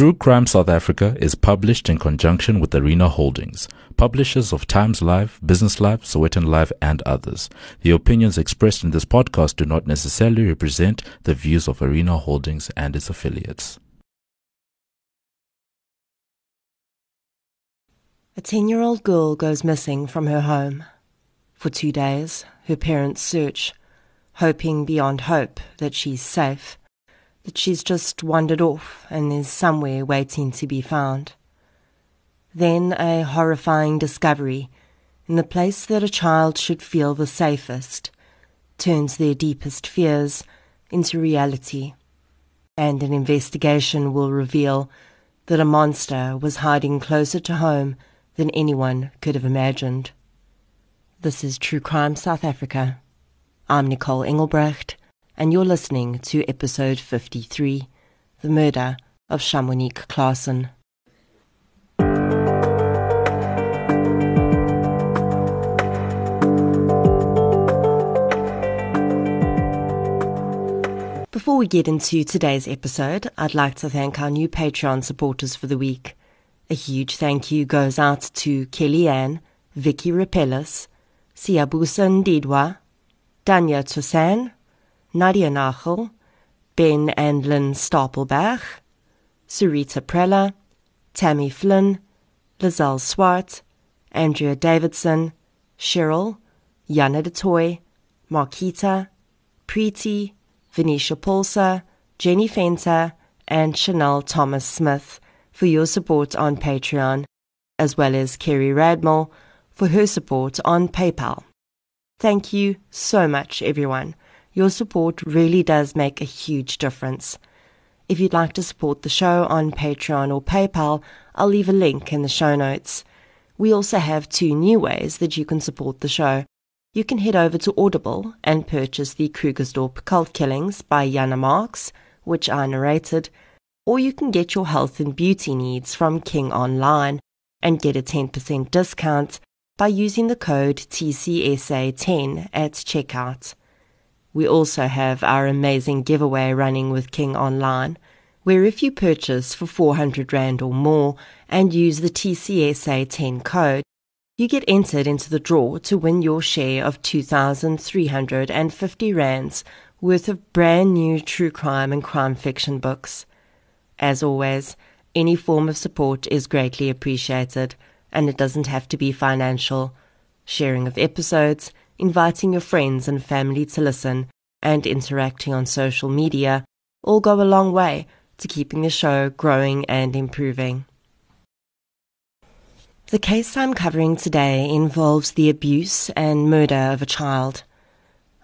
True Crime South Africa is published in conjunction with Arena Holdings, publishers of Times Live, Business Live, Sowetan Live, and others. The opinions expressed in this podcast do not necessarily represent the views of Arena Holdings and its affiliates. A 10 year old girl goes missing from her home. For two days, her parents search, hoping beyond hope that she's safe that she's just wandered off and is somewhere waiting to be found. Then a horrifying discovery in the place that a child should feel the safest turns their deepest fears into reality, and an investigation will reveal that a monster was hiding closer to home than anyone could have imagined. This is True Crime South Africa. I'm Nicole Engelbrecht and you're listening to episode 53 The Murder of Shamonique Claassen. Before we get into today's episode, I'd like to thank our new Patreon supporters for the week. A huge thank you goes out to Kellyanne, Vicky Rapellis, Siabusa Ndidwa, Danya Toussaint, Nadia Nachel, Ben and Lynn Stapelberg, Sarita Prella, Tammy Flynn, Lizelle Swart, Andrea Davidson, Cheryl, Yana DeToy, Marquita, Preeti, Venetia Pulsa, Jenny Fenter, and Chanel Thomas Smith for your support on Patreon, as well as Kerry Radmore for her support on PayPal. Thank you so much, everyone. Your support really does make a huge difference. If you'd like to support the show on Patreon or PayPal, I'll leave a link in the show notes. We also have two new ways that you can support the show. You can head over to Audible and purchase the Krugersdorp Cult Killings by Jana Marx, which I narrated, or you can get your health and beauty needs from King Online and get a 10% discount by using the code TCSA10 at checkout. We also have our amazing giveaway running with King Online, where if you purchase for 400 Rand or more and use the TCSA 10 code, you get entered into the draw to win your share of 2,350 Rands worth of brand new true crime and crime fiction books. As always, any form of support is greatly appreciated, and it doesn't have to be financial. Sharing of episodes, inviting your friends and family to listen, and interacting on social media all go a long way to keeping the show growing and improving. The case I'm covering today involves the abuse and murder of a child.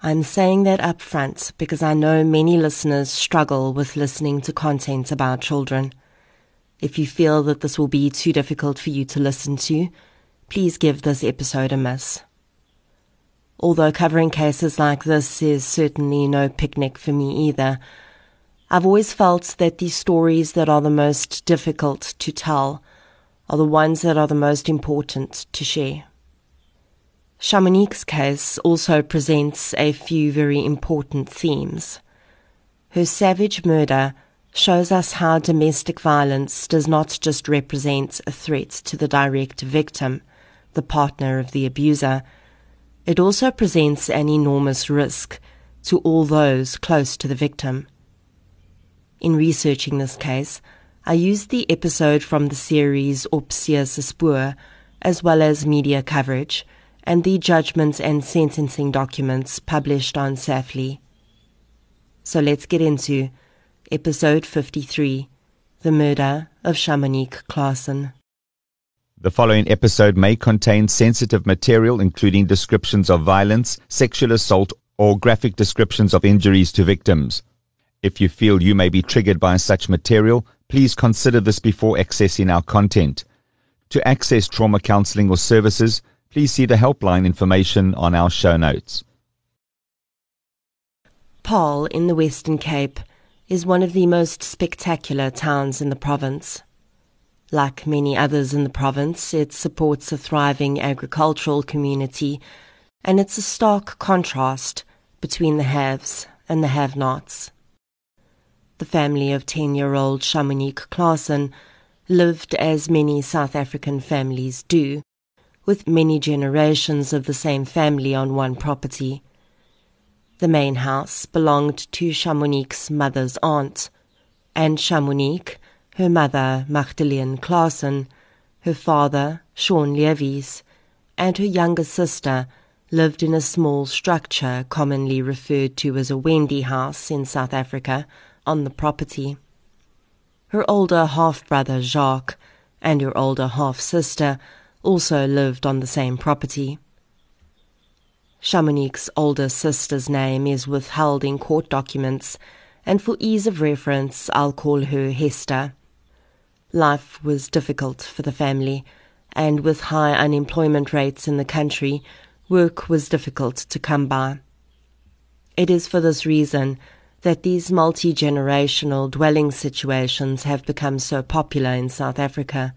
I'm saying that up front because I know many listeners struggle with listening to content about children. If you feel that this will be too difficult for you to listen to, please give this episode a miss. Although covering cases like this is certainly no picnic for me either, I've always felt that the stories that are the most difficult to tell are the ones that are the most important to share. Shamonique's case also presents a few very important themes. Her savage murder shows us how domestic violence does not just represent a threat to the direct victim, the partner of the abuser, it also presents an enormous risk to all those close to the victim. In researching this case, I used the episode from the series Opsia Spoor, as well as media coverage, and the judgments and sentencing documents published on SAFLI. So let's get into episode 53 The Murder of Shamonique Claassen. The following episode may contain sensitive material, including descriptions of violence, sexual assault, or graphic descriptions of injuries to victims. If you feel you may be triggered by such material, please consider this before accessing our content. To access trauma counseling or services, please see the helpline information on our show notes. Paarl in the Western Cape is one of the most spectacular towns in the province. Like many others in the province, it supports a thriving agricultural community, and it's a stark contrast between the haves and the have nots. The family of 10 year old Shamonique Claassen lived as many South African families do, with many generations of the same family on one property. The main house belonged to Shamonique's mother's aunt, and Shamonique, her mother Magdalene Claassen, her father Sean Levies, and her younger sister lived in a small structure commonly referred to as a Wendy house in South Africa on the property. Her older half brother Jacques and her older half sister also lived on the same property. Shamonique's older sister's name is withheld in court documents, and for ease of reference, I'll call her Hester. Life was difficult for the family, and with high unemployment rates in the country, work was difficult to come by. It is for this reason that these multi generational dwelling situations have become so popular in South Africa.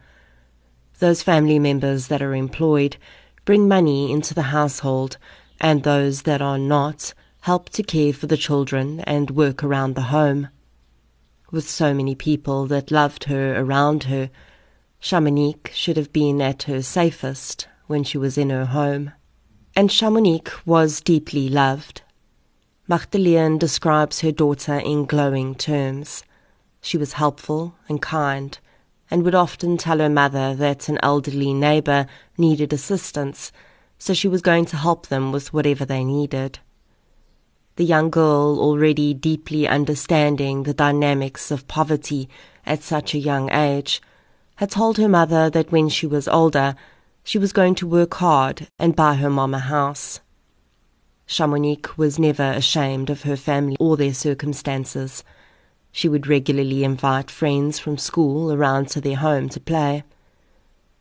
Those family members that are employed bring money into the household, and those that are not help to care for the children and work around the home. With so many people that loved her around her, Shamonique should have been at her safest when she was in her home. And Shamonique was deeply loved. Magdalene describes her daughter in glowing terms. She was helpful and kind, and would often tell her mother that an elderly neighbor needed assistance, so she was going to help them with whatever they needed. The young girl, already deeply understanding the dynamics of poverty at such a young age, had told her mother that when she was older, she was going to work hard and buy her mom a house. Shamonique was never ashamed of her family or their circumstances. She would regularly invite friends from school around to their home to play.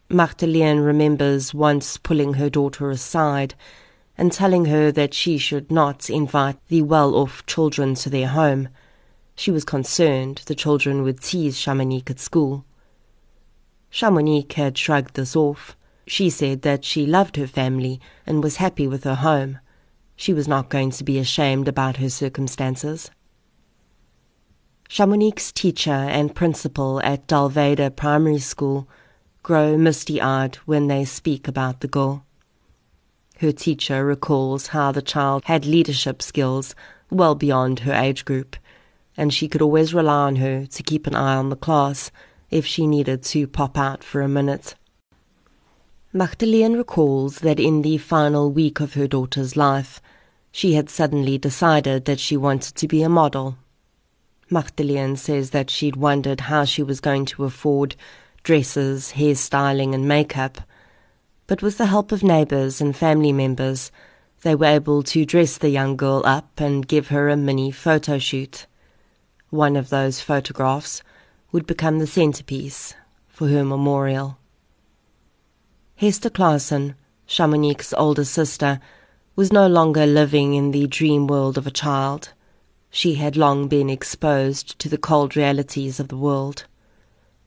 Magdalene remembers once pulling her daughter aside and telling her that she should not invite the well off children to their home. She was concerned the children would tease Shamonique at school. Shamonique had shrugged this off. She said that she loved her family and was happy with her home. She was not going to be ashamed about her circumstances. Shamonique's teacher and principal at Dalveda Primary School grow misty eyed when they speak about the girl. Her teacher recalls how the child had leadership skills well beyond her age group, and she could always rely on her to keep an eye on the class if she needed to pop out for a minute. Magdalene recalls that in the final week of her daughter's life, she had suddenly decided that she wanted to be a model. Magdalene says that she'd wondered how she was going to afford dresses, hairstyling, and makeup, but with the help of neighbours and family members, they were able to dress the young girl up and give her a mini photo shoot. One of those photographs would become the centerpiece for her memorial. Hester Claassen, Shamonique's older sister, was no longer living in the dream world of a child. She had long been exposed to the cold realities of the world.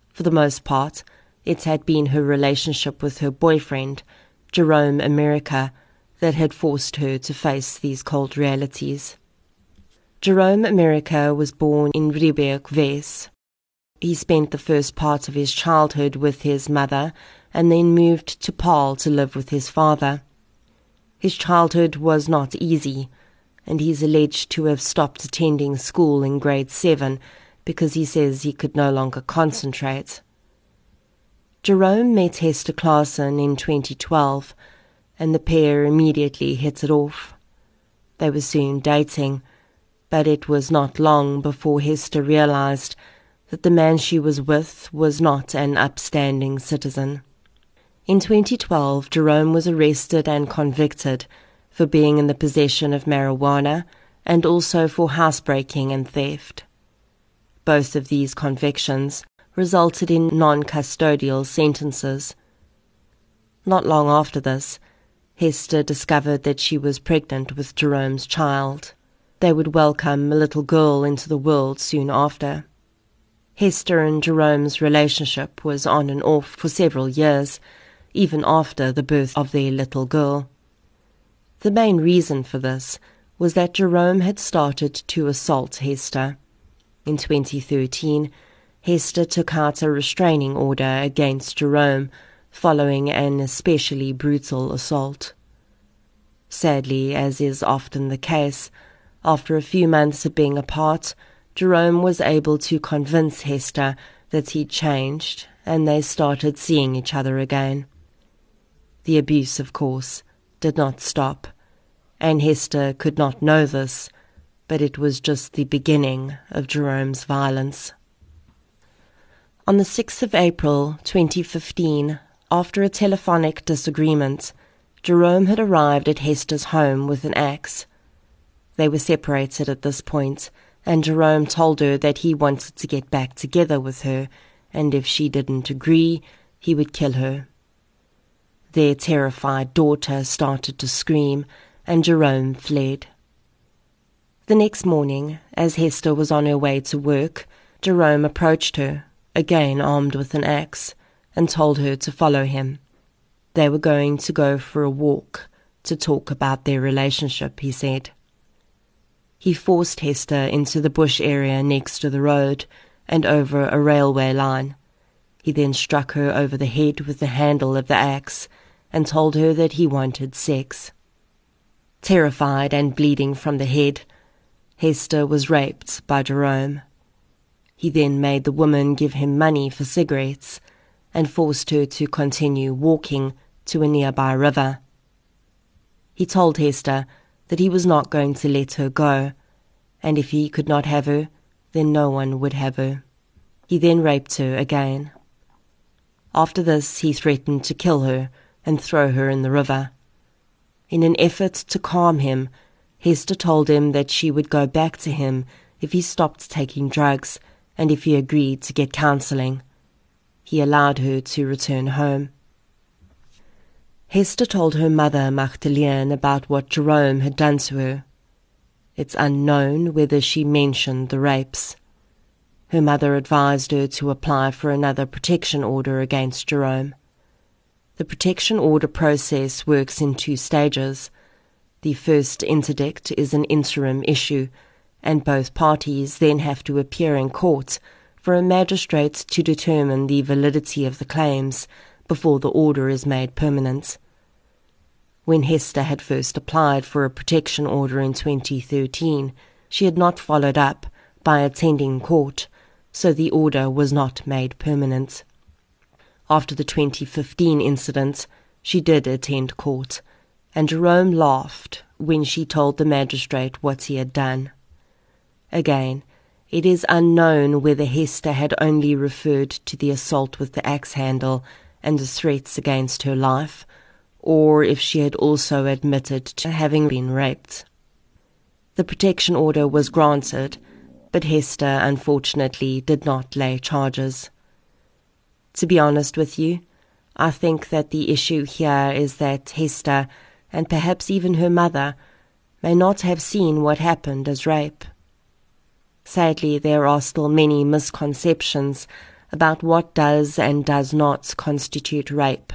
For the most part, it had been her relationship with her boyfriend, Jerome America, that had forced her to face these cold realities. Jerome America was born in Riebeek, Wes, he spent the first part of his childhood with his mother and then moved to Paarl to live with his father. His childhood was not easy, and he is alleged to have stopped attending school in grade 7 because he says he could no longer concentrate. Jerome met Hester Claassen in 2012, and the pair immediately hit it off. They were soon dating, but it was not long before Hester realized that the man she was with was not an upstanding citizen. In 2012, Jerome was arrested and convicted for being in the possession of marijuana and also for housebreaking and theft. Both of these convictions resulted in non custodial sentences. Not long after this, Hester discovered that she was pregnant with Jerome's child. They would welcome a little girl into the world soon after. Hester and Jerome's relationship was on and off for several years, even after the birth of their little girl. The main reason for this was that Jerome had started to assault Hester. In 2013, Hester took out a restraining order against Jerome following an especially brutal assault. Sadly, as is often the case, after a few months of being apart, Jerome was able to convince Hester that he'd changed and they started seeing each other again. The abuse, of course, did not stop, and Hester could not know this, but it was just the beginning of Jerome's violence. On the 6th of April 2015, after a telephonic disagreement, Jerome had arrived at Hester's home with an axe. They were separated at this point, and Jerome told her that he wanted to get back together with her, and if she didn't agree, he would kill her. Their terrified daughter started to scream, and Jerome fled. The next morning, as Hester was on her way to work, Jerome approached her, again armed with an axe, and told her to follow him. They were going to go for a walk to talk about their relationship, he said. He forced Hester into the bush area next to the road and over a railway line. He then struck her over the head with the handle of the axe and told her that he wanted sex. Terrified and bleeding from the head, Hester was raped by Jerome. He then made the woman give him money for cigarettes and forced her to continue walking to a nearby river. He told Hester that he was not going to let her go, and if he could not have her, then no one would have her. He then raped her again. After this, he threatened to kill her and throw her in the river. In an effort to calm him, Hester told him that she would go back to him if he stopped taking drugs and if he agreed to get counseling. He allowed her to return home. Hester told her mother, Magdalene, about what Jerome had done to her. It's unknown whether she mentioned the rapes. Her mother advised her to apply for another protection order against Jerome. The protection order process works in two stages. The first interdict is an interim issue, and both parties then have to appear in court for a magistrate to determine the validity of the claims before the order is made permanent. When Hester had first applied for a protection order in 2013, she had not followed up by attending court, so the order was not made permanent. After the 2015 incident, she did attend court, and Jerome laughed when she told the magistrate what he had done. Again, it is unknown whether Hester had only referred to the assault with the axe handle and the threats against her life, or if she had also admitted to having been raped. The protection order was granted, but Hester unfortunately did not lay charges. To be honest with you, I think that the issue here is that Hester, and perhaps even her mother, may not have seen what happened as rape. Sadly, there are still many misconceptions about what does and does not constitute rape.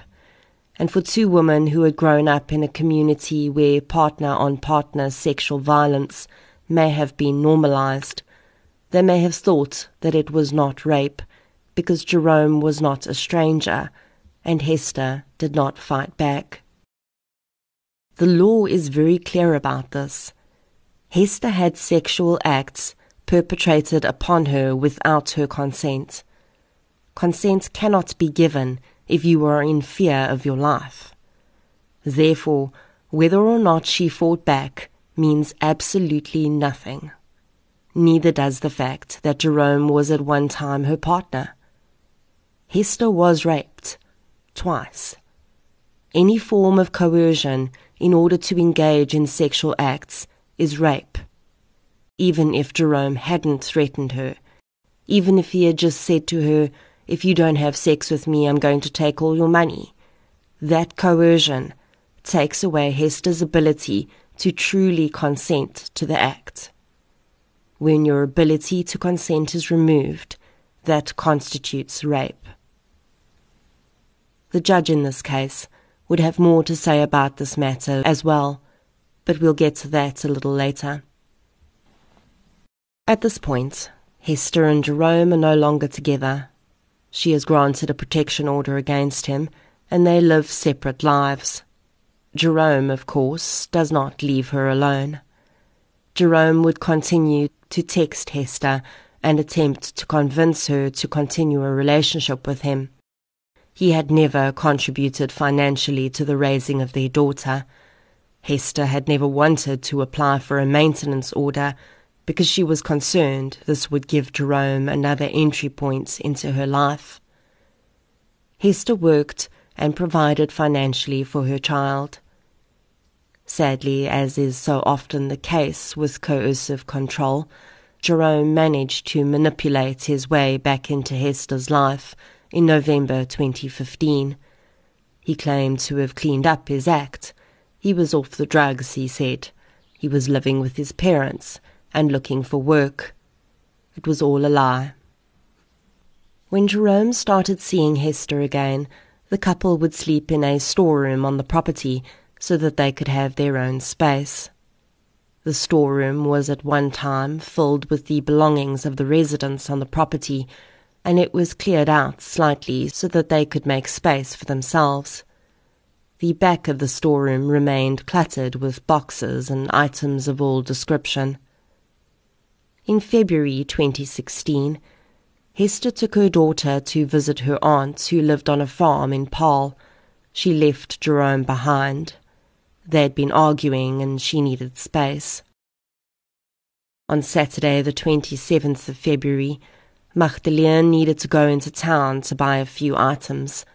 And for two women who had grown up in a community where partner on partner sexual violence may have been normalized, they may have thought that it was not rape because Jerome was not a stranger and Hester did not fight back. The law is very clear about this. Hester had sexual acts perpetrated upon her without her consent. Consent cannot be given if you are in fear of your life. Therefore, whether or not she fought back means absolutely nothing. Neither does the fact that Jerome was at one time her partner. Hester was raped twice. Any form of coercion in order to engage in sexual acts is rape even if Jerome hadn't threatened her, even if he had just said to her, If you don't have sex with me, I'm going to take all your money. That coercion takes away Hester's ability to truly consent to the act. When your ability to consent is removed, that constitutes rape. The judge in this case would have more to say about this matter as well, but we'll get to that a little later. At this point, Hester and Jerome are no longer together. She has granted a protection order against him, and they live separate lives. Jerome, of course, does not leave her alone. Jerome would continue to text Hester and attempt to convince her to continue a relationship with him. He had never contributed financially to the raising of their daughter. Hester had never wanted to apply for a maintenance order because she was concerned this would give Jerome another entry point into her life. Hester worked and provided financially for her child. Sadly, as is so often the case with coercive control, Jerome managed to manipulate his way back into Hester's life in November 2015. He claimed to have cleaned up his act. He was off the drugs, he said. He was living with his parents and looking for work. It was all a lie. When Jerome started seeing Hester again, the couple would sleep in a storeroom on the property so that they could have their own space. The storeroom was at one time filled with the belongings of the residents on the property, and it was cleared out slightly so that they could make space for themselves. The back of the storeroom remained cluttered with boxes and items of all description. In February 2016, Hester took her daughter to visit her aunt who lived on a farm in Paarl. She left Jerome behind. They'd been arguing and she needed space. On Saturday, the 27th of February, Magdalene needed to go into town to buy a few items.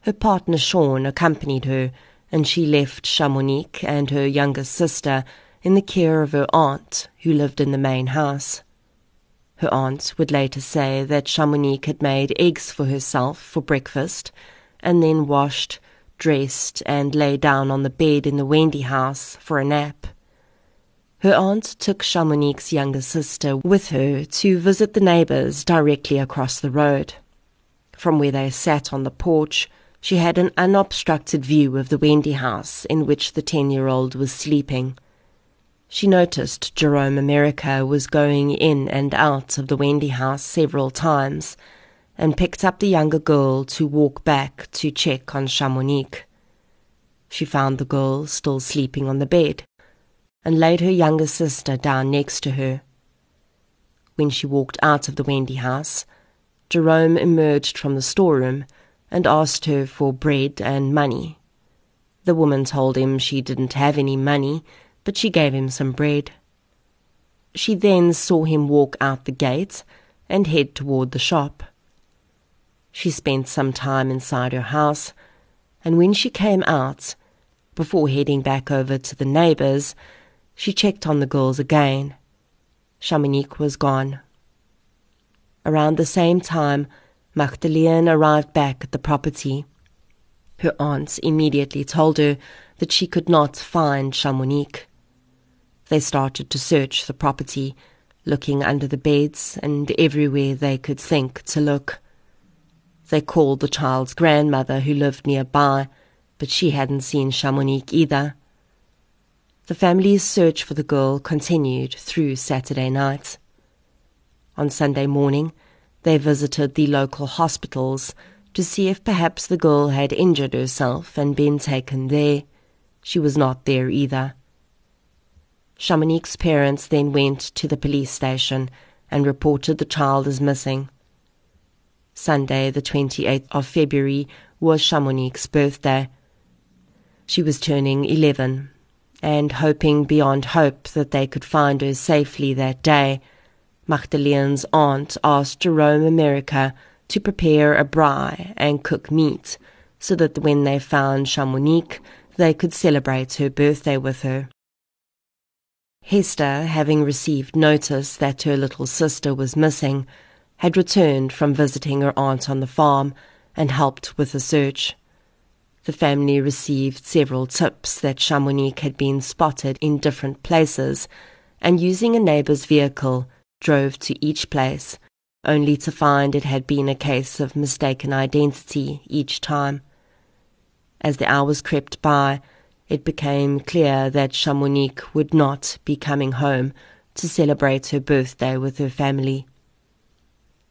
Her partner Sean accompanied her, and she left Shamonique and her younger sister in the care of her aunt, who lived in the main house. Her aunt would later say that Shamonique had made eggs for herself for breakfast, and then washed, dressed, and lay down on the bed in the Wendy house for a nap. Her aunt took Shamonique's younger sister with her to visit the neighbors directly across the road. From where they sat on the porch, she had an unobstructed view of the Wendy house in which the ten year old was sleeping. She noticed Jerome America was going in and out of the Wendy house several times and picked up the younger girl to walk back to check on Shamonique. She found the girl still sleeping on the bed and laid her younger sister down next to her. When she walked out of the Wendy house, Jerome emerged from the storeroom and asked her for bread and money. The woman told him she didn't have any money but she gave him some bread. She then saw him walk out the gate and head toward the shop. She spent some time inside her house, and when she came out, before heading back over to the neighbors, she checked on the girls again. Shamonique was gone. Around the same time, Magdalene arrived back at the property. Her aunt immediately told her that she could not find Shamonique. They started to search the property, looking under the beds and everywhere they could think to look. They called the child's grandmother who lived nearby, but she hadn't seen Shamonique either. The family's search for the girl continued through Saturday night. On Sunday morning, they visited the local hospitals to see if perhaps the girl had injured herself and been taken there. She was not there either. Shamonique's parents then went to the police station and reported the child as missing. Sunday, the 28th of February, was Shamonique's birthday. She was turning 11, and hoping beyond hope that they could find her safely that day, Magdalene's aunt asked Jerome America to prepare a braai and cook meat so that when they found Shamonique, they could celebrate her birthday with her. Hester, having received notice that her little sister was missing, had returned from visiting her aunt on the farm and helped with the search. The family received several tips that Shamonique had been spotted in different places, and using a neighbour's vehicle, drove to each place, only to find it had been a case of mistaken identity each time. As the hours crept by, it became clear that Shamonique would not be coming home to celebrate her birthday with her family.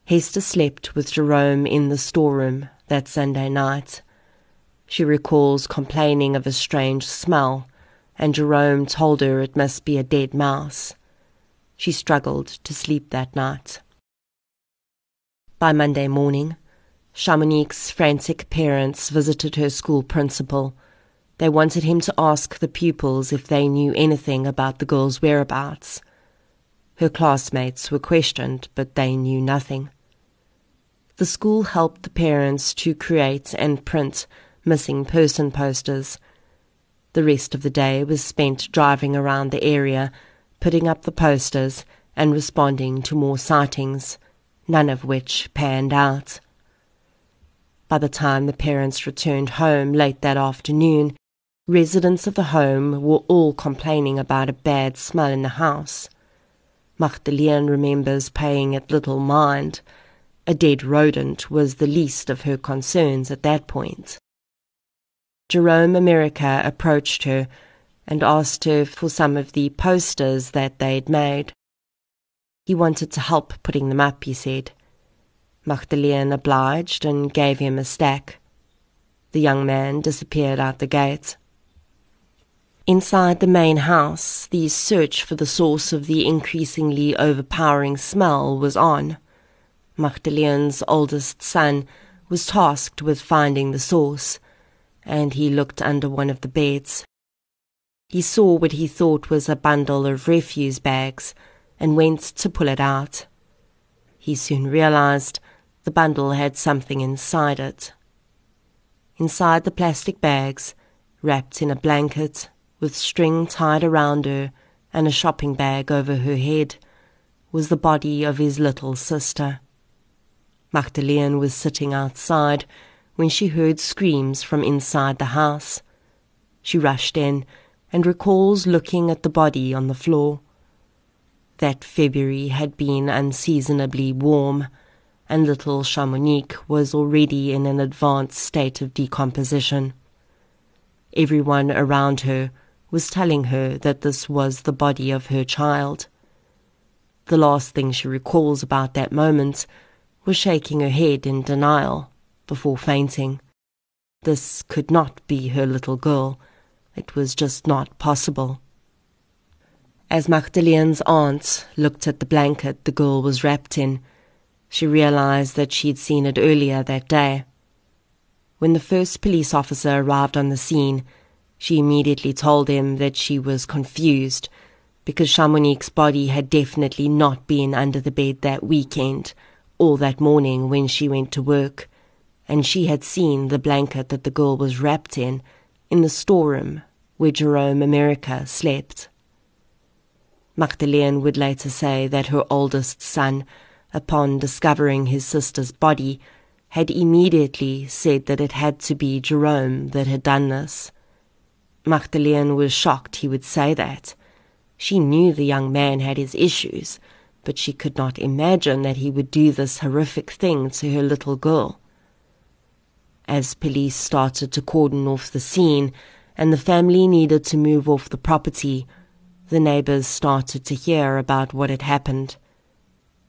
Hester slept with Jerome in the storeroom that Sunday night. She recalls complaining of a strange smell, and Jerome told her it must be a dead mouse. She struggled to sleep that night. By Monday morning, Shamonique's frantic parents visited her school principal. They wanted him to ask the pupils if they knew anything about the girl's whereabouts. Her classmates were questioned, but they knew nothing. The school helped the parents to create and print missing person posters. The rest of the day was spent driving around the area, putting up the posters, and responding to more sightings, none of which panned out. By the time the parents returned home late that afternoon, residents of the home were all complaining about a bad smell in the house. Magdalene remembers paying it little mind. A dead rodent was the least of her concerns at that point. Jerome America approached her and asked her for some of the posters that they'd made. He wanted to help putting them up, he said. Magdalene obliged and gave him a stack. The young man disappeared out the gate. Inside the main house, the search for the source of the increasingly overpowering smell was on. Magdalene's oldest son was tasked with finding the source, and he looked under one of the beds. He saw what he thought was a bundle of refuse bags and went to pull it out. He soon realized the bundle had something inside it. Inside the plastic bags, wrapped in a blanket, with string tied around her and a shopping bag over her head, was the body of his little sister. Magdalene was sitting outside when she heard screams from inside the house. She rushed in and recalls looking at the body on the floor. That February had been unseasonably warm, and little Shamonique was already in an advanced state of decomposition. Everyone around her was telling her that this was the body of her child. The last thing she recalls about that moment was shaking her head in denial before fainting. This could not be her little girl. It was just not possible. As Magdalene's aunt looked at the blanket the girl was wrapped in, she realized that she'd seen it earlier that day. When the first police officer arrived on the scene, she immediately told him that she was confused because Shamonique's body had definitely not been under the bed that weekend or that morning when she went to work, and she had seen the blanket that the girl was wrapped in in the storeroom where Jerome America slept. Magdalene would later say that her oldest son, upon discovering his sister's body, had immediately said that it had to be Jerome that had done this. Magdalene was shocked he would say that. She knew the young man had his issues, but she could not imagine that he would do this horrific thing to her little girl. As police started to cordon off the scene and the family needed to move off the property, the neighbors started to hear about what had happened.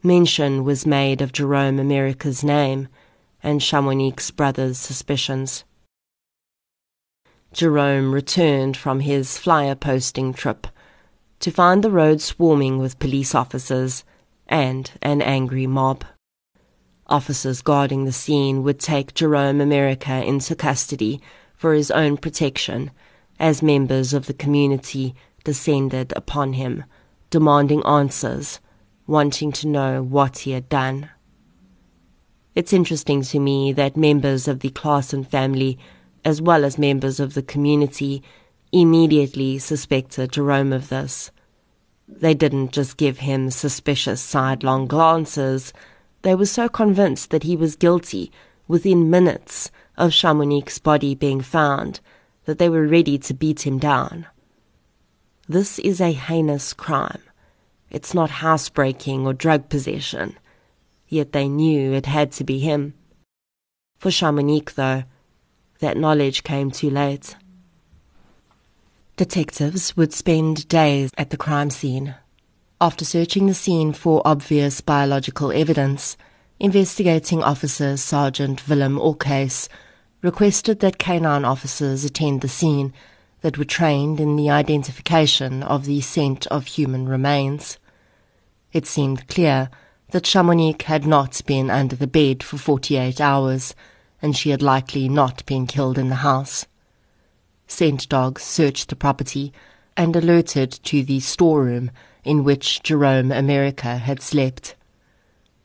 Mention was made of Jerome America's name and Shamonique's brother's suspicions. Jerome returned from his flyer posting trip to find the road swarming with police officers and an angry mob. Officers guarding the scene would take Jerome America into custody for his own protection as members of the community descended upon him, demanding answers, wanting to know what he had done. It's interesting to me that members of the Claassen family as well as members of the community, immediately suspected Jerome of this. They didn't just give him suspicious sidelong glances, they were so convinced that he was guilty within minutes of Shamonique's body being found that they were ready to beat him down. This is a heinous crime. It's not housebreaking or drug possession. Yet they knew it had to be him. For Shamonique, though, that knowledge came too late. Detectives would spend days at the crime scene. After searching the scene for obvious biological evidence, Investigating Officer Sergeant Willem Orcase requested that canine officers attend the scene that were trained in the identification of the scent of human remains. It seemed clear that Shamonique had not been under the bed for 48 hours, and she had likely not been killed in the house. Scent dogs searched the property and alerted to the storeroom in which Jerome America had slept.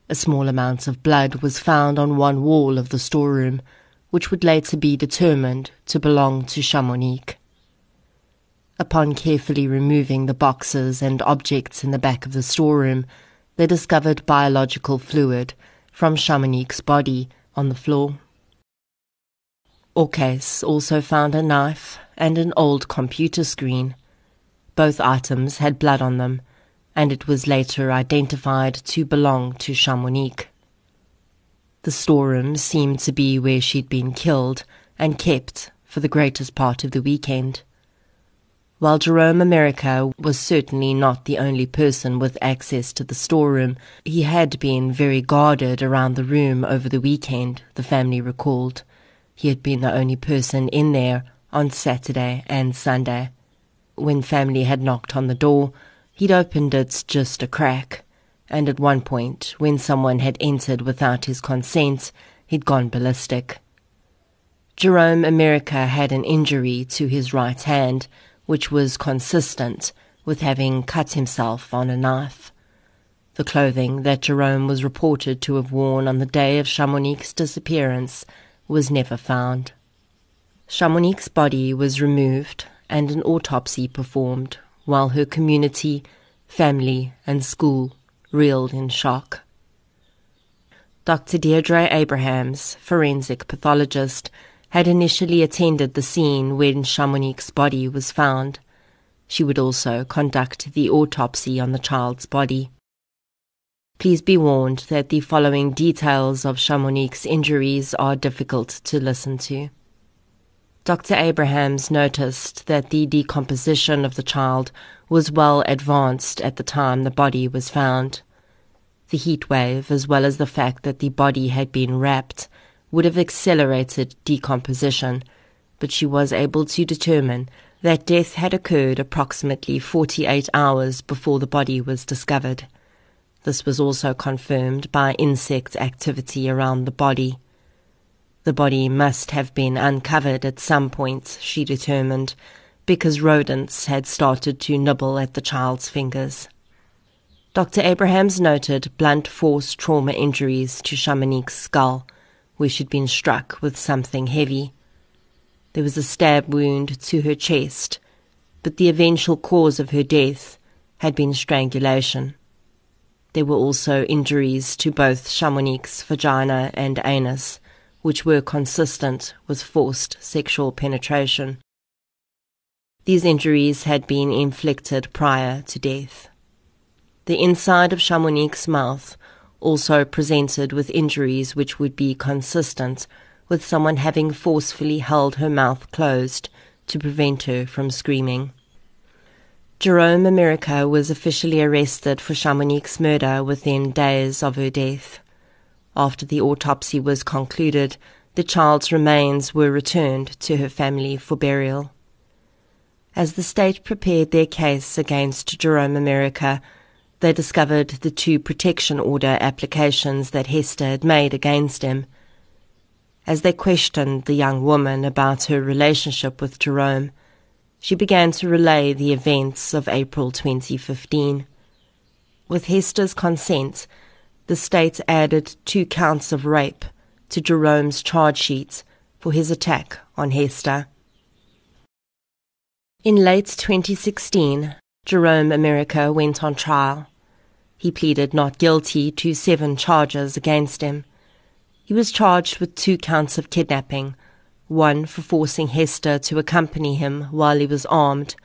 A small amount of blood was found on one wall of the storeroom, which would later be determined to belong to Shamonique. Upon carefully removing the boxes and objects in the back of the storeroom, they discovered biological fluid from Shamonique's body on the floor. Orcase also found a knife and an old computer screen. Both items had blood on them, and it was later identified to belong to Shamonique. The storeroom seemed to be where she'd been killed and kept for the greatest part of the weekend. While Jerome America was certainly not the only person with access to the storeroom, he had been very guarded around the room over the weekend, the family recalled. He had been the only person in there on Saturday and Sunday. When family had knocked on the door, he'd opened it just a crack, and at one point, when someone had entered without his consent, he'd gone ballistic. Jerome America had an injury to his right hand, which was consistent with having cut himself on a knife. The clothing that Jerome was reported to have worn on the day of Shamonique's disappearance was never found. Shamonique's body was removed and an autopsy performed, while her community, family, and school reeled in shock. Dr. Deirdre Abrahams, forensic pathologist, had initially attended the scene when Shamonique's body was found. She would also conduct the autopsy on the child's body. Please be warned that the following details of Shamonique's injuries are difficult to listen to. Dr. Abrahams noticed that the decomposition of the child was well advanced at the time the body was found. The heat wave, as well as the fact that the body had been wrapped, would have accelerated decomposition, but she was able to determine that death had occurred approximately 48 hours before the body was discovered. This was also confirmed by insect activity around the body. The body must have been uncovered at some point, she determined, because rodents had started to nibble at the child's fingers. Dr. Abrahams noted blunt force trauma injuries to Shamonique's skull, where she'd been struck with something heavy. There was a stab wound to her chest, but the eventual cause of her death had been strangulation. There were also injuries to both Shamonique's vagina and anus, which were consistent with forced sexual penetration. These injuries had been inflicted prior to death. The inside of Shamonique's mouth also presented with injuries which would be consistent with someone having forcefully held her mouth closed to prevent her from screaming. Jerome America was officially arrested for Shamonique's murder within days of her death. After the autopsy was concluded, the child's remains were returned to her family for burial. As the state prepared their case against Jerome America, they discovered the two protection order applications that Hester had made against him. As they questioned the young woman about her relationship with Jerome, she began to relay the events of April 2015. With Hester's consent, the state added two counts of rape to Jerome's charge sheet for his attack on Hester. In late 2016, Jerome America went on trial. He pleaded not guilty to seven charges against him. He was charged with two counts of kidnapping, one for forcing Hester to accompany him while he was armed,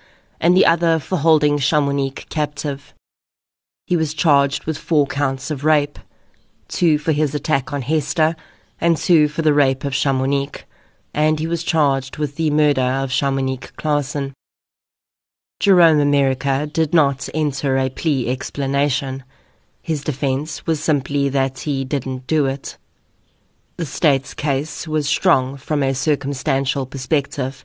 and the other for holding Shamonique captive. He was charged with four counts of rape, two for his attack on Hester, and two for the rape of Shamonique, and he was charged with the murder of Shamonique Claassen. Jerome America did not enter a plea explanation. His defense was simply that he didn't do it. The state's case was strong from a circumstantial perspective,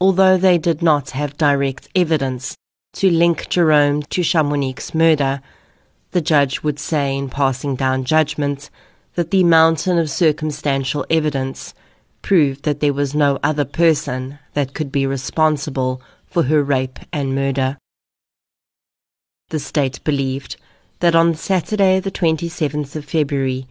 although they did not have direct evidence to link Jerome to Shamonique's murder. The judge would say in passing down judgment that the mountain of circumstantial evidence proved that there was no other person that could be responsible for her rape and murder. The state believed that on Saturday, the 27th of February,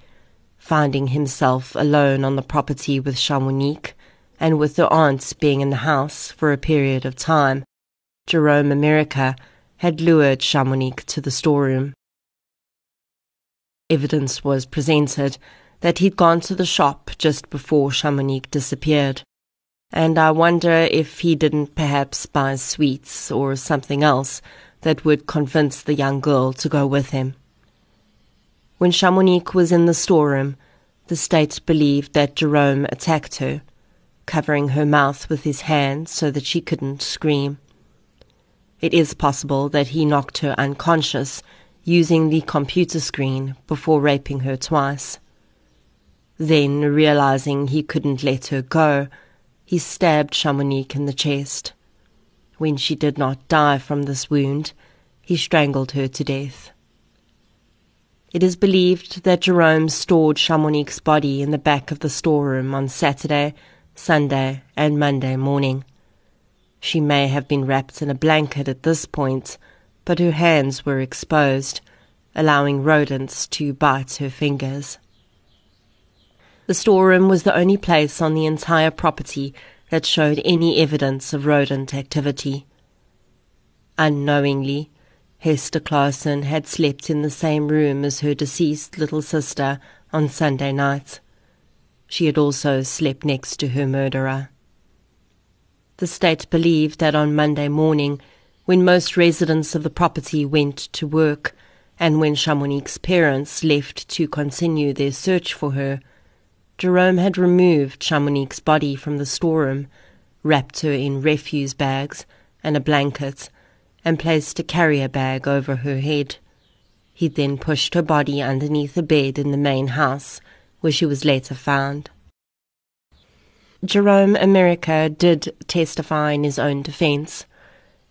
finding himself alone on the property with Shamonique and with the aunts being in the house for a period of time, Jerome America had lured Shamonique to the storeroom. Evidence was presented that he'd gone to the shop just before Shamonique disappeared, and I wonder if he didn't perhaps buy sweets or something else that would convince the young girl to go with him. When Shamonique was in the storeroom, the state believed that Jerome attacked her, covering her mouth with his hand so that she couldn't scream. It is possible that he knocked her unconscious using the computer screen before raping her twice. Then, realizing he couldn't let her go, he stabbed Shamonique in the chest. When she did not die from this wound, he strangled her to death. It is believed that Jerome stored Shamonique's body in the back of the storeroom on Saturday, Sunday, and Monday morning. She may have been wrapped in a blanket at this point, but her hands were exposed, allowing rodents to bite her fingers. The storeroom was the only place on the entire property that showed any evidence of rodent activity. Unknowingly, Hester Claassen had slept in the same room as her deceased little sister on Sunday nights. She had also slept next to her murderer. The state believed that on Monday morning, when most residents of the property went to work, and when Shamonique's parents left to continue their search for her, Jerome had removed Shamonique's body from the storeroom, wrapped her in refuse bags and a blanket, and placed a carrier bag over her head. He then pushed her body underneath a bed in the main house, where she was later found. Jerome America did testify in his own defense.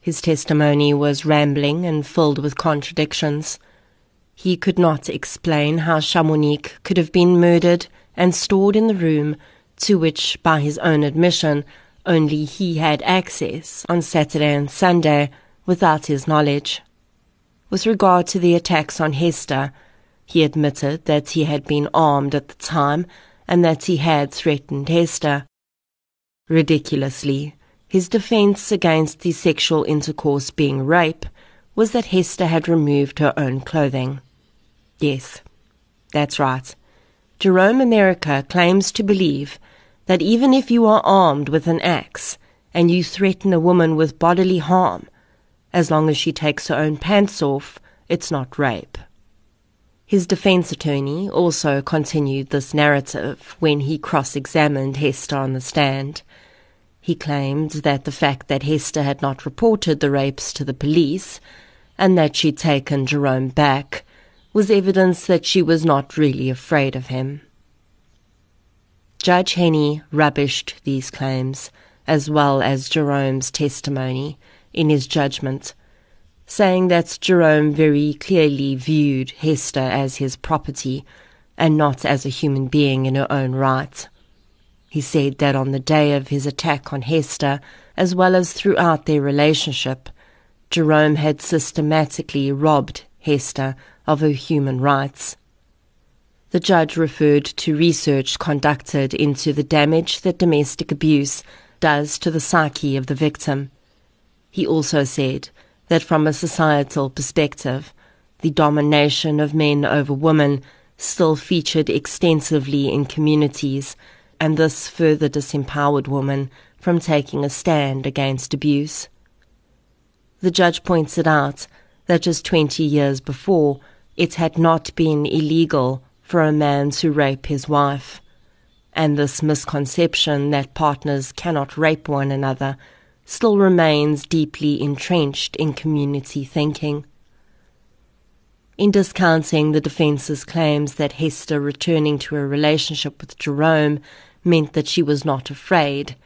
His testimony was rambling and filled with contradictions. He could not explain how Shamonique could have been murdered and stored in the room to which, by his own admission, only he had access on Saturday and Sunday without his knowledge. With regard to the attacks on Hester, he admitted that he had been armed at the time and that he had threatened Hester. Ridiculously, his defense against the sexual intercourse being rape was that Hester had removed her own clothing. Yes, that's right. Jerome America claims to believe that even if you are armed with an axe and you threaten a woman with bodily harm, as long as she takes her own pants off, it's not rape. His defense attorney also continued this narrative when he cross examined Hester on the stand. He claimed that the fact that Hester had not reported the rapes to the police and that she'd taken Jerome back was evidence that she was not really afraid of him. Judge Henney rubbished these claims, as well as Jerome's testimony, in his judgment, saying that Jerome very clearly viewed Hester as his property and not as a human being in her own right. He said that on the day of his attack on Hester, as well as throughout their relationship, Jerome had systematically robbed Hester of her human rights. The judge referred to research conducted into the damage that domestic abuse does to the psyche of the victim. He also said that from a societal perspective, the domination of men over women still featured extensively in communities, and this further disempowered women from taking a stand against abuse. The judge pointed out that just 20 years before, it had not been illegal for a man to rape his wife, and this misconception that partners cannot rape one another still remains deeply entrenched in community thinking. In discounting the defence's claims that Hester returning to a relationship with Jerome meant that she was not afraid,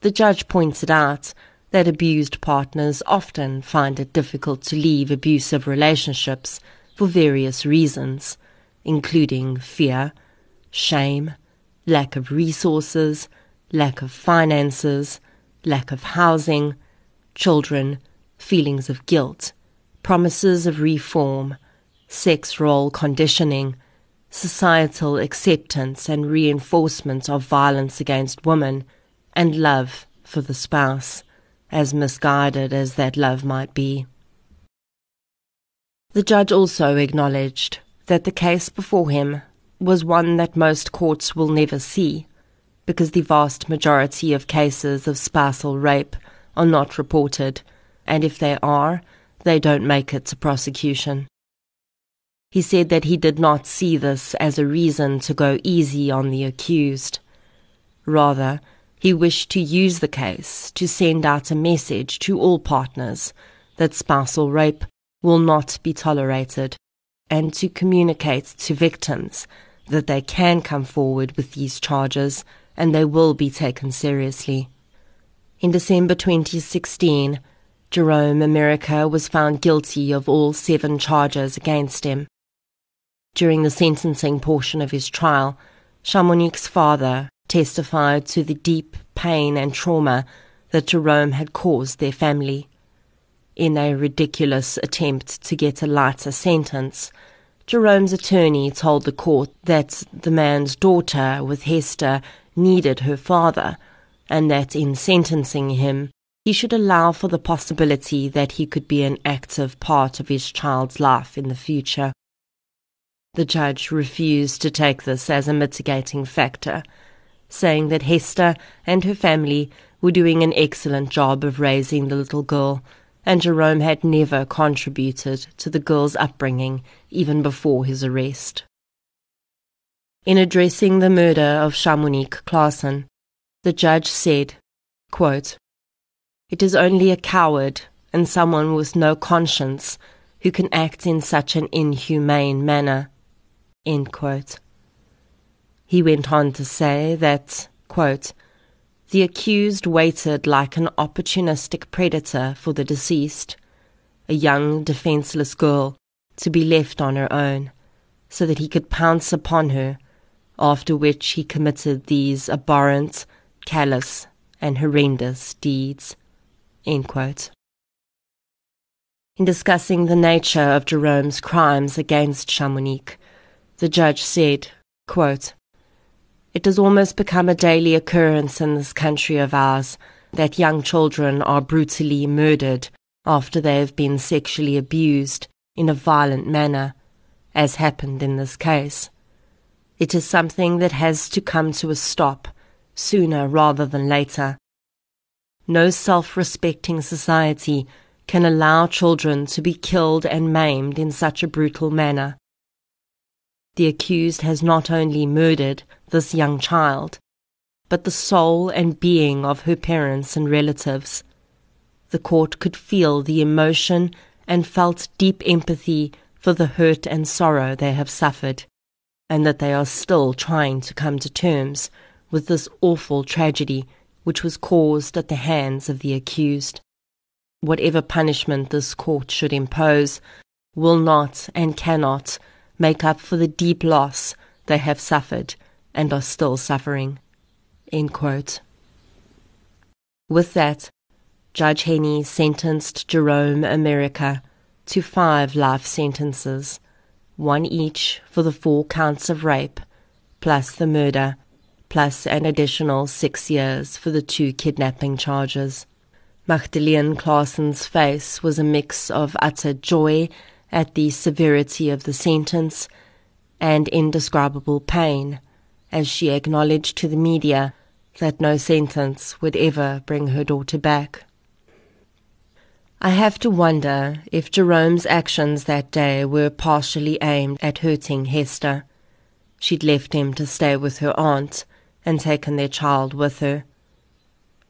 the judge pointed out that abused partners often find it difficult to leave abusive relationships for various reasons, including fear, shame, lack of resources, lack of finances, lack of housing, children, feelings of guilt, promises of reform, sex role conditioning, societal acceptance and reinforcement of violence against women, and love for the spouse, as misguided as that love might be. The judge also acknowledged that the case before him was one that most courts will never see, because the vast majority of cases of spousal rape are not reported, and if they are, they don't make it to prosecution. He said that he did not see this as a reason to go easy on the accused. Rather, he wished to use the case to send out a message to all partners that spousal rape will not be tolerated and to communicate to victims that they can come forward with these charges and they will be taken seriously. In December 2016, Jerome America was found guilty of all seven charges against him. During the sentencing portion of his trial, Shamonique's father testified to the deep pain and trauma that Jerome had caused their family. In a ridiculous attempt to get a lighter sentence, Jerome's attorney told the court that the man's daughter with Hester needed her father, and that in sentencing him, he should allow for the possibility that he could be an active part of his child's life in the future. The judge refused to take this as a mitigating factor, saying that Hester and her family were doing an excellent job of raising the little girl and Jerome had never contributed to the girl's upbringing even before his arrest. In addressing the murder of Shamonique Claassen, the judge said, quote, It is only a coward and someone with no conscience who can act in such an inhumane manner. He went on to say that, quote, the accused waited like an opportunistic predator for the deceased, a young, defenseless girl, to be left on her own, so that he could pounce upon her, after which he committed these abhorrent, callous, and horrendous deeds. In discussing the nature of Jerome's crimes against Shamonique, the judge said, quote, it has almost become a daily occurrence in this country of ours that young children are brutally murdered after they have been sexually abused in a violent manner, as happened in this case. It is something that has to come to a stop sooner rather than later. No self respecting society can allow children to be killed and maimed in such a brutal manner. The accused has not only murdered this young child, but the soul and being of her parents and relatives. The court could feel the emotion and felt deep empathy for the hurt and sorrow they have suffered, and that they are still trying to come to terms with this awful tragedy which was caused at the hands of the accused. Whatever punishment this court should impose will not and cannot make up for the deep loss they have suffered and are still suffering. With that, Judge Henny sentenced Jerome America to five life sentences, one each for the four counts of rape, plus the murder, plus an additional six years for the two kidnapping charges. Magdalene Claassen's face was a mix of utter joy at the severity of the sentence and indescribable pain as she acknowledged to the media that no sentence would ever bring her daughter back. I have to wonder if Jerome's actions that day were partially aimed at hurting Hester. She'd left him to stay with her aunt and taken their child with her.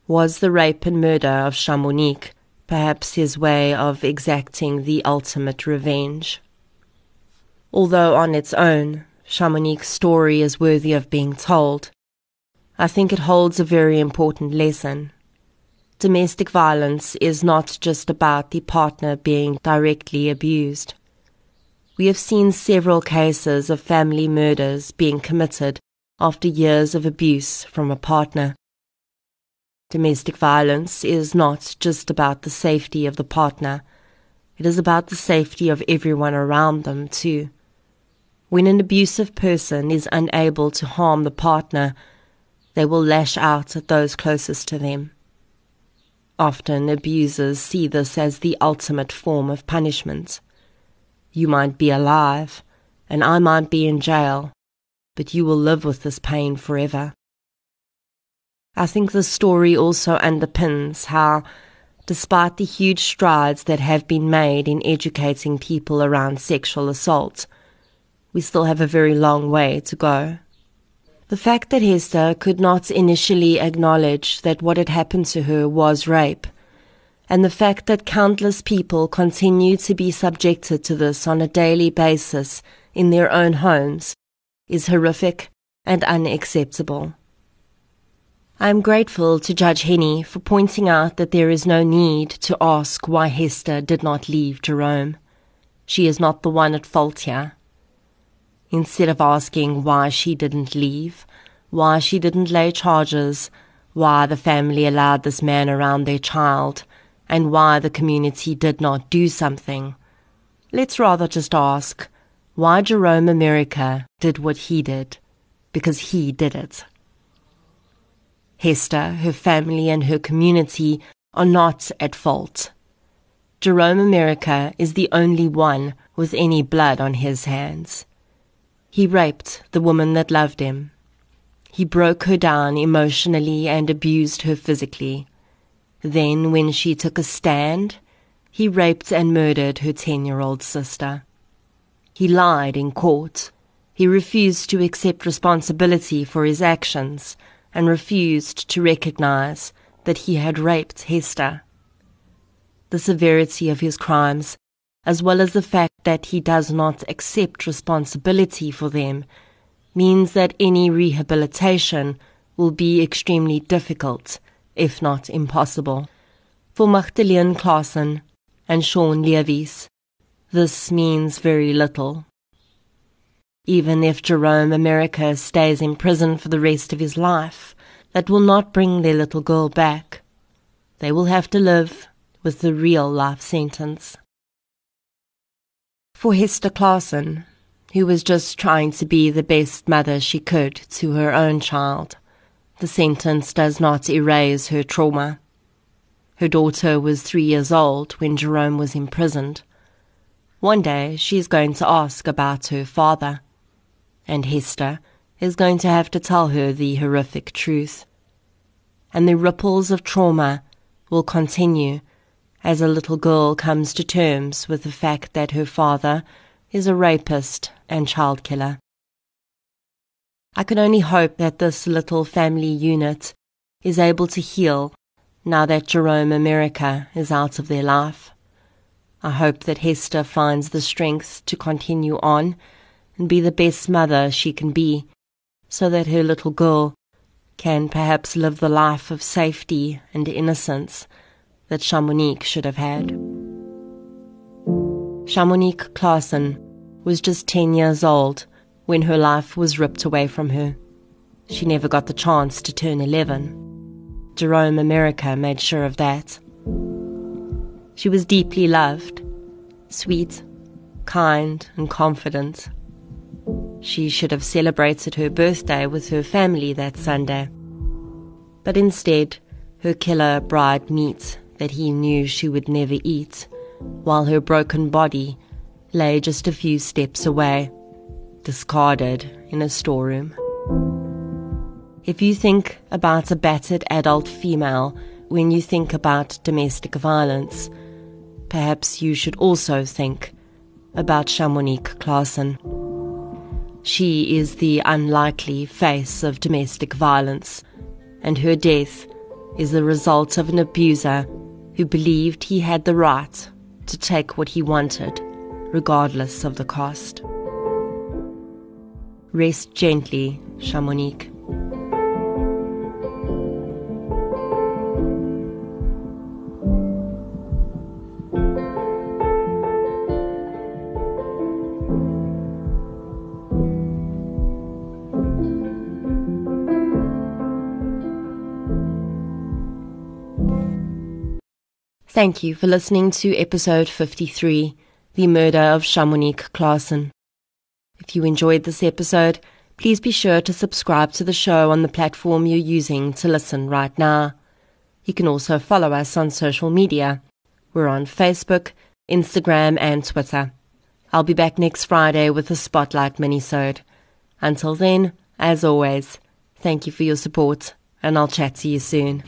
Was the rape and murder of Shamonique perhaps his way of exacting the ultimate revenge? Although on its own, Shamonique's story is worthy of being told, I think it holds a very important lesson. Domestic violence is not just about the partner being directly abused. We have seen several cases of family murders being committed after years of abuse from a partner. Domestic violence is not just about the safety of the partner, it is about the safety of everyone around them too. When an abusive person is unable to harm the partner, they will lash out at those closest to them. Often abusers see this as the ultimate form of punishment. You might be alive, and I might be in jail, but you will live with this pain forever. I think the story also underpins how, despite the huge strides that have been made in educating people around sexual assault, we still have a very long way to go. The fact that Hester could not initially acknowledge that what had happened to her was rape, and the fact that countless people continue to be subjected to this on a daily basis in their own homes, is horrific and unacceptable. I am grateful to Judge Henny for pointing out that there is no need to ask why Hester did not leave Jerome. She is not the one at fault here. Instead of asking why she didn't leave, why she didn't lay charges, why the family allowed this man around their child, and why the community did not do something, let's rather just ask why Jerome America did what he did, because he did it. Hester, her family, and her community are not at fault. Jerome America is the only one with any blood on his hands. He raped the woman that loved him. He broke her down emotionally and abused her physically. Then, when she took a stand, he raped and murdered her ten year old sister. He lied in court. He refused to accept responsibility for his actions and refused to recognize that he had raped Hester. The severity of his crimes as well as the fact that he does not accept responsibility for them, means that any rehabilitation will be extremely difficult, if not impossible. For Magdalene Claassen and Sean Leavies, this means very little. Even if Jerome America stays in prison for the rest of his life, that will not bring their little girl back. They will have to live with the real life sentence for Hester Claassen, who was just trying to be the best mother she could to her own child. The sentence does not erase her trauma. Her daughter was three years old when Jerome was imprisoned. One day she is going to ask about her father, and Hester is going to have to tell her the horrific truth. And the ripples of trauma will continue as a little girl comes to terms with the fact that her father is a rapist and child killer. I can only hope that this little family unit is able to heal now that Jerome America is out of their life. I hope that Hester finds the strength to continue on and be the best mother she can be, so that her little girl can perhaps live the life of safety and innocence that Shamonique should have had. Shamonique Claassen was just 10 years old when her life was ripped away from her. She never got the chance to turn 11. Jerome America made sure of that. She was deeply loved, sweet, kind, and confident. She should have celebrated her birthday with her family that Sunday. But instead, her killer bride meets that he knew she would never eat, while her broken body lay just a few steps away, discarded in a storeroom. If you think about a battered adult female when you think about domestic violence, perhaps you should also think about Shamonique Claassen. She is the unlikely face of domestic violence, and her death is the result of an abuser who believed he had the right to take what he wanted, regardless of the cost. Rest gently, Shamonique. Thank you for listening to episode 53, The Murder of Shamonique Claassen. If you enjoyed this episode, please be sure to subscribe to the show on the platform you're using to listen right now. You can also follow us on social media. We're on Facebook, Instagram, and Twitter. I'll be back next Friday with a Spotlight minisode. Until then, as always, thank you for your support, and I'll chat to you soon.